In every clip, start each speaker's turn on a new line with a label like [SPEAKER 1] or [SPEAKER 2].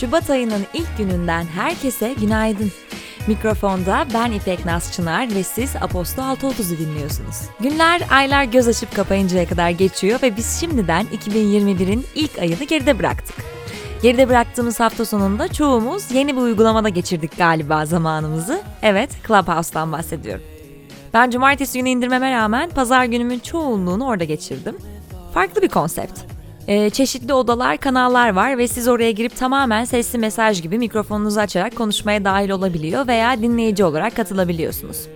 [SPEAKER 1] Şubat ayının ilk gününden herkese günaydın. Mikrofonda ben İpek Naz Çınar ve siz Aposto 630'u dinliyorsunuz. Günler, aylar göz açıp kapayıncaya kadar geçiyor ve biz şimdiden 2021'in ilk ayını geride bıraktık. Geride bıraktığımız hafta sonunda çoğumuz yeni bir uygulamada geçirdik galiba zamanımızı. Evet, Clubhouse'dan bahsediyorum. Ben cumartesi günü indirmeme rağmen pazar günümün çoğunluğunu orada geçirdim. Farklı bir konsept. Ee, çeşitli odalar, kanallar var ve siz oraya girip tamamen sesli mesaj gibi mikrofonunuzu açarak konuşmaya dahil olabiliyor veya dinleyici olarak katılabiliyorsunuz.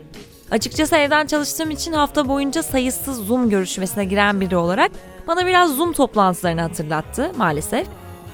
[SPEAKER 1] Açıkçası evden çalıştığım için hafta boyunca sayısız Zoom görüşmesine giren biri olarak bana biraz Zoom toplantılarını hatırlattı maalesef.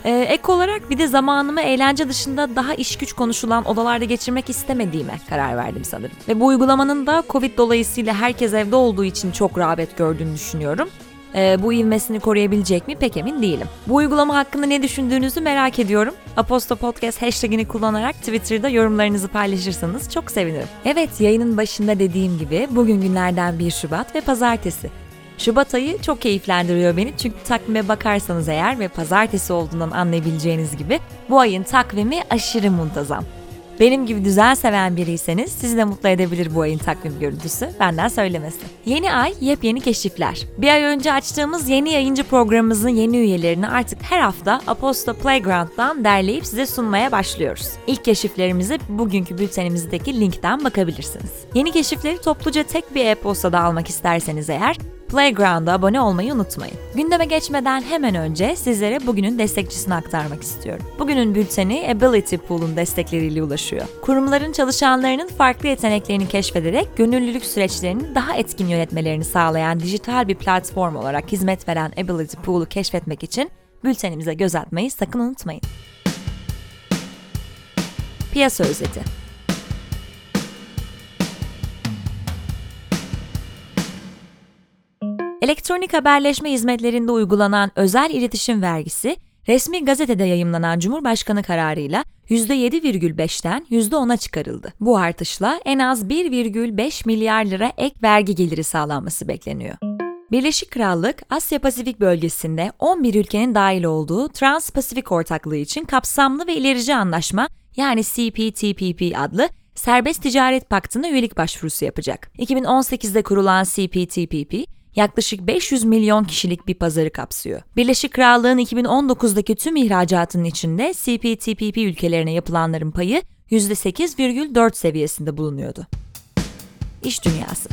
[SPEAKER 1] Ee, ek olarak bir de zamanımı eğlence dışında daha iş güç konuşulan odalarda geçirmek istemediğime karar verdim sanırım. Ve bu uygulamanın da Covid dolayısıyla herkes evde olduğu için çok rağbet gördüğünü düşünüyorum. Ee, bu ivmesini koruyabilecek mi pek emin değilim. Bu uygulama hakkında ne düşündüğünüzü merak ediyorum. Aposto Podcast hashtagini kullanarak Twitter'da yorumlarınızı paylaşırsanız çok sevinirim. Evet yayının başında dediğim gibi bugün günlerden 1 Şubat ve pazartesi. Şubat ayı çok keyiflendiriyor beni çünkü takvime bakarsanız eğer ve pazartesi olduğundan anlayabileceğiniz gibi bu ayın takvimi aşırı muntazam. Benim gibi düzen seven biriyseniz sizi de mutlu edebilir bu ayın takvim görüntüsü. Benden söylemesi. Yeni ay yepyeni keşifler. Bir ay önce açtığımız yeni yayıncı programımızın yeni üyelerini artık her hafta Aposto Playground'dan derleyip size sunmaya başlıyoruz. İlk keşiflerimizi bugünkü bültenimizdeki linkten bakabilirsiniz. Yeni keşifleri topluca tek bir e-postada almak isterseniz eğer Playground'a abone olmayı unutmayın. Gündeme geçmeden hemen önce sizlere bugünün destekçisini aktarmak istiyorum. Bugünün bülteni Ability Pool'un destekleriyle ulaşıyor. Kurumların çalışanlarının farklı yeteneklerini keşfederek gönüllülük süreçlerini daha etkin yönetmelerini sağlayan dijital bir platform olarak hizmet veren Ability Pool'u keşfetmek için bültenimize göz atmayı sakın unutmayın. Piyasa özeti Elektronik haberleşme hizmetlerinde uygulanan özel iletişim vergisi, resmi gazetede yayımlanan Cumhurbaşkanı kararıyla %7,5'ten %10'a çıkarıldı. Bu artışla en az 1,5 milyar lira ek vergi geliri sağlanması bekleniyor. Birleşik Krallık, Asya Pasifik bölgesinde 11 ülkenin dahil olduğu Trans-Pasifik Ortaklığı için kapsamlı ve ilerici anlaşma yani CPTPP adlı serbest ticaret paktına üyelik başvurusu yapacak. 2018'de kurulan CPTPP, yaklaşık 500 milyon kişilik bir pazarı kapsıyor. Birleşik Krallığın 2019'daki tüm ihracatının içinde CPTPP ülkelerine yapılanların payı %8,4 seviyesinde bulunuyordu. İş Dünyası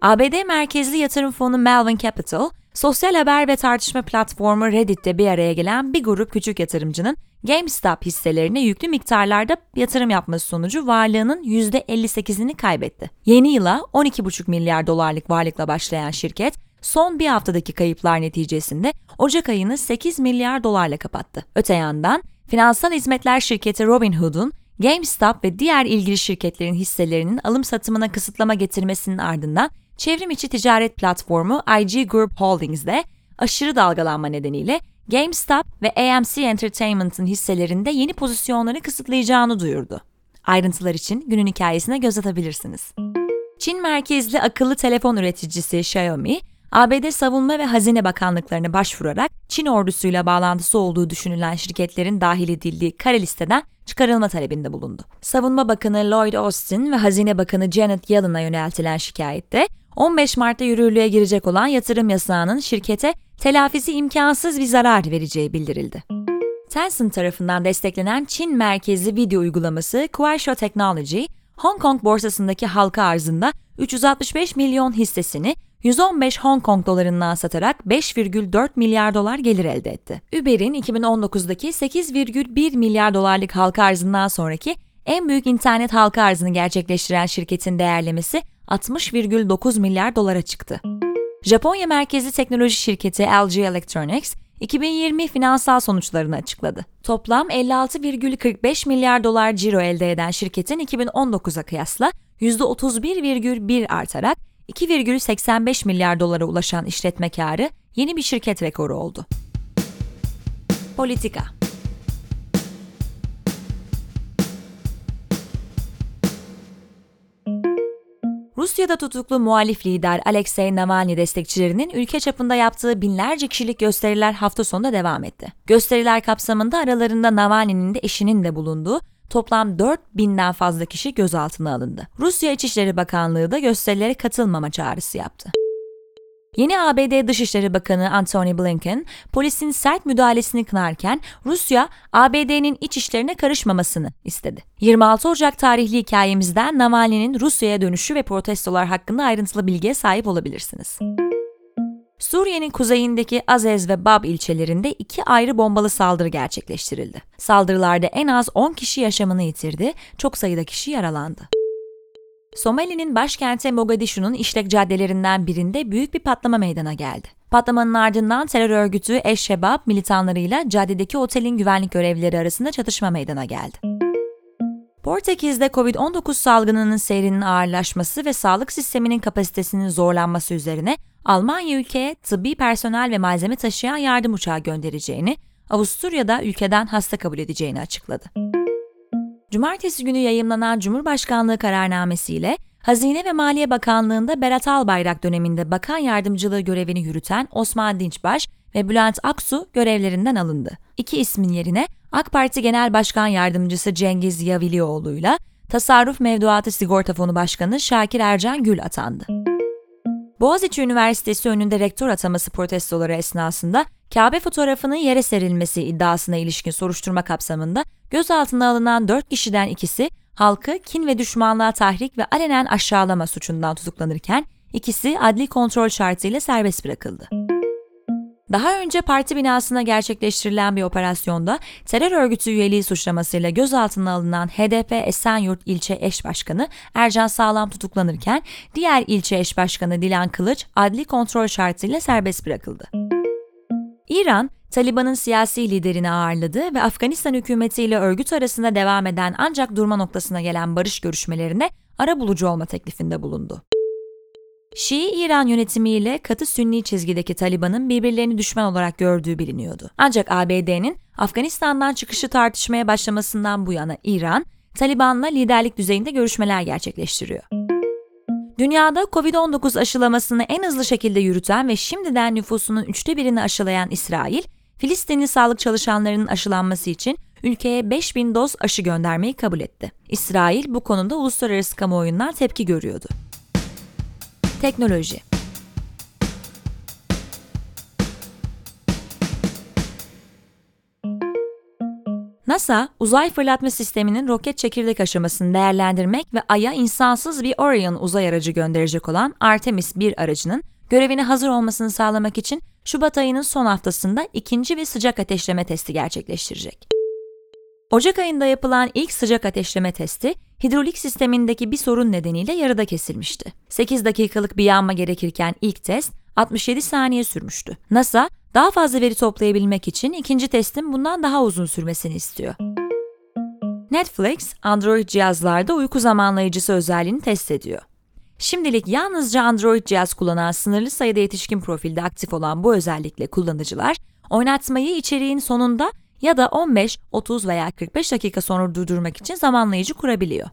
[SPEAKER 1] ABD merkezli yatırım fonu Melvin Capital, sosyal haber ve tartışma platformu Reddit'te bir araya gelen bir grup küçük yatırımcının GameStop hisselerine yüklü miktarlarda yatırım yapması sonucu varlığının %58'ini kaybetti. Yeni yıla 12,5 milyar dolarlık varlıkla başlayan şirket, son bir haftadaki kayıplar neticesinde Ocak ayını 8 milyar dolarla kapattı. Öte yandan, finansal hizmetler şirketi Robinhood'un GameStop ve diğer ilgili şirketlerin hisselerinin alım satımına kısıtlama getirmesinin ardından çevrim içi ticaret platformu IG Group Holdings'de aşırı dalgalanma nedeniyle GameStop ve AMC Entertainment'ın hisselerinde yeni pozisyonları kısıtlayacağını duyurdu. Ayrıntılar için günün hikayesine göz atabilirsiniz. Çin merkezli akıllı telefon üreticisi Xiaomi, ABD Savunma ve Hazine Bakanlıklarına başvurarak Çin ordusuyla bağlantısı olduğu düşünülen şirketlerin dahil edildiği kare listeden çıkarılma talebinde bulundu. Savunma Bakanı Lloyd Austin ve Hazine Bakanı Janet Yellen'a yöneltilen şikayette 15 Mart'ta yürürlüğe girecek olan yatırım yasağının şirkete telafisi imkansız bir zarar vereceği bildirildi. Tencent tarafından desteklenen Çin merkezli video uygulaması Kuaishou Technology, Hong Kong borsasındaki halka arzında 365 milyon hissesini 115 Hong Kong dolarından satarak 5,4 milyar dolar gelir elde etti. Uber'in 2019'daki 8,1 milyar dolarlık halka arzından sonraki en büyük internet halka arzını gerçekleştiren şirketin değerlemesi 60,9 milyar dolara çıktı. Japonya merkezli teknoloji şirketi LG Electronics, 2020 finansal sonuçlarını açıkladı. Toplam 56,45 milyar dolar ciro elde eden şirketin 2019'a kıyasla %31,1 artarak 2,85 milyar dolara ulaşan işletme karı yeni bir şirket rekoru oldu. Politika Rusya'da tutuklu muhalif lider Alexei Navalny destekçilerinin ülke çapında yaptığı binlerce kişilik gösteriler hafta sonunda devam etti. Gösteriler kapsamında aralarında Navalny'nin de eşinin de bulunduğu toplam 4000'den fazla kişi gözaltına alındı. Rusya İçişleri Bakanlığı da gösterilere katılmama çağrısı yaptı. Yeni ABD Dışişleri Bakanı Antony Blinken, polisin sert müdahalesini kınarken Rusya, ABD'nin iç işlerine karışmamasını istedi. 26 Ocak tarihli hikayemizden Navalny'nin Rusya'ya dönüşü ve protestolar hakkında ayrıntılı bilgiye sahip olabilirsiniz. Suriye'nin kuzeyindeki Azez ve Bab ilçelerinde iki ayrı bombalı saldırı gerçekleştirildi. Saldırılarda en az 10 kişi yaşamını yitirdi, çok sayıda kişi yaralandı. Somali'nin başkenti Mogadishu'nun işlek caddelerinden birinde büyük bir patlama meydana geldi. Patlamanın ardından terör örgütü Eş-Şebab militanlarıyla caddedeki otelin güvenlik görevlileri arasında çatışma meydana geldi. Portekiz'de Covid-19 salgınının seyrinin ağırlaşması ve sağlık sisteminin kapasitesinin zorlanması üzerine Almanya ülkeye tıbbi personel ve malzeme taşıyan yardım uçağı göndereceğini, Avusturya'da ülkeden hasta kabul edeceğini açıkladı. Cumartesi günü yayımlanan Cumhurbaşkanlığı kararnamesiyle Hazine ve Maliye Bakanlığı'nda Berat Albayrak döneminde bakan yardımcılığı görevini yürüten Osman Dinçbaş ve Bülent Aksu görevlerinden alındı. İki ismin yerine AK Parti Genel Başkan Yardımcısı Cengiz Yavilioğlu'yla Tasarruf Mevduatı Sigorta Fonu Başkanı Şakir Ercan Gül atandı. Boğaziçi Üniversitesi önünde rektör ataması protestoları esnasında Kabe fotoğrafının yere serilmesi iddiasına ilişkin soruşturma kapsamında gözaltına alınan 4 kişiden ikisi halkı kin ve düşmanlığa tahrik ve alenen aşağılama suçundan tutuklanırken ikisi adli kontrol şartıyla serbest bırakıldı. Daha önce parti binasına gerçekleştirilen bir operasyonda terör örgütü üyeliği suçlamasıyla gözaltına alınan HDP Esenyurt ilçe eş başkanı Ercan Sağlam tutuklanırken diğer ilçe eş başkanı Dilan Kılıç adli kontrol şartıyla serbest bırakıldı. İran, Taliban'ın siyasi liderini ağırladı ve Afganistan hükümetiyle örgüt arasında devam eden ancak durma noktasına gelen barış görüşmelerine ara bulucu olma teklifinde bulundu. Şii İran yönetimiyle katı sünni çizgideki Taliban'ın birbirlerini düşman olarak gördüğü biliniyordu. Ancak ABD'nin Afganistan'dan çıkışı tartışmaya başlamasından bu yana İran, Taliban'la liderlik düzeyinde görüşmeler gerçekleştiriyor. Dünyada Covid-19 aşılamasını en hızlı şekilde yürüten ve şimdiden nüfusunun üçte birini aşılayan İsrail, Filistinli sağlık çalışanlarının aşılanması için ülkeye 5000 doz aşı göndermeyi kabul etti. İsrail bu konuda uluslararası kamuoyundan tepki görüyordu. Teknoloji NASA, uzay fırlatma sisteminin roket çekirdek aşamasını değerlendirmek ve Ay'a insansız bir Orion uzay aracı gönderecek olan Artemis 1 aracının görevine hazır olmasını sağlamak için Şubat ayının son haftasında ikinci bir sıcak ateşleme testi gerçekleştirecek. Ocak ayında yapılan ilk sıcak ateşleme testi, hidrolik sistemindeki bir sorun nedeniyle yarıda kesilmişti. 8 dakikalık bir yanma gerekirken ilk test 67 saniye sürmüştü. NASA, daha fazla veri toplayabilmek için ikinci testin bundan daha uzun sürmesini istiyor. Netflix, Android cihazlarda uyku zamanlayıcısı özelliğini test ediyor. Şimdilik yalnızca Android cihaz kullanan sınırlı sayıda yetişkin profilde aktif olan bu özellikle kullanıcılar, oynatmayı içeriğin sonunda ya da 15, 30 veya 45 dakika sonra durdurmak için zamanlayıcı kurabiliyor.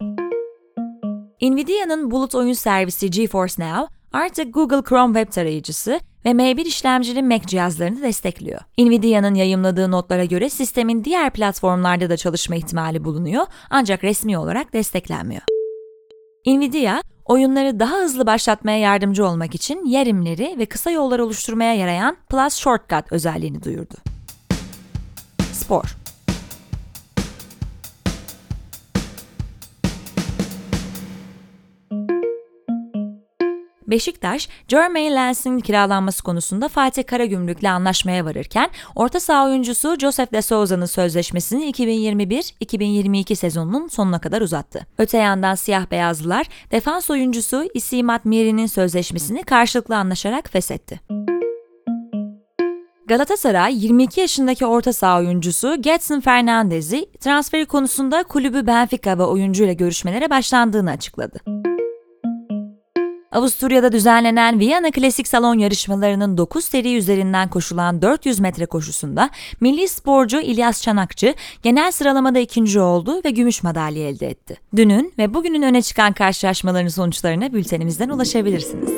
[SPEAKER 1] Nvidia'nın bulut oyun servisi GeForce Now, artık Google Chrome web tarayıcısı ve M1 işlemcili Mac cihazlarını destekliyor. Nvidia'nın yayımladığı notlara göre sistemin diğer platformlarda da çalışma ihtimali bulunuyor ancak resmi olarak desteklenmiyor. Nvidia, oyunları daha hızlı başlatmaya yardımcı olmak için yerimleri ve kısa yollar oluşturmaya yarayan Plus Shortcut özelliğini duyurdu. Spor Beşiktaş, Jermaine Lens'in kiralanması konusunda Fatih Karagümrük'le anlaşmaya varırken, orta saha oyuncusu Joseph de Souza'nın sözleşmesini 2021-2022 sezonunun sonuna kadar uzattı. Öte yandan siyah beyazlılar, defans oyuncusu Isimat Miri'nin sözleşmesini karşılıklı anlaşarak feshetti. Galatasaray 22 yaşındaki orta saha oyuncusu Getson Fernandez'i transferi konusunda kulübü Benfica ve oyuncuyla görüşmelere başlandığını açıkladı. Avusturya'da düzenlenen Viyana Klasik Salon yarışmalarının 9 seri üzerinden koşulan 400 metre koşusunda milli sporcu İlyas Çanakçı genel sıralamada ikinci oldu ve gümüş madalya elde etti. Dünün ve bugünün öne çıkan karşılaşmaların sonuçlarına bültenimizden ulaşabilirsiniz.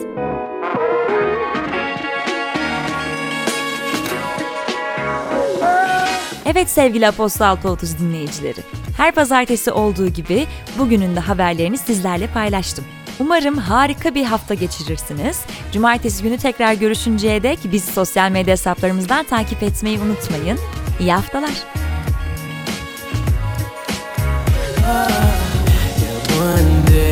[SPEAKER 1] Evet sevgili Apostol 630 dinleyicileri. Her pazartesi olduğu gibi bugünün de haberlerini sizlerle paylaştım. Umarım harika bir hafta geçirirsiniz. Cumartesi günü tekrar görüşünceye dek bizi sosyal medya hesaplarımızdan takip etmeyi unutmayın. İyi haftalar.
[SPEAKER 2] One day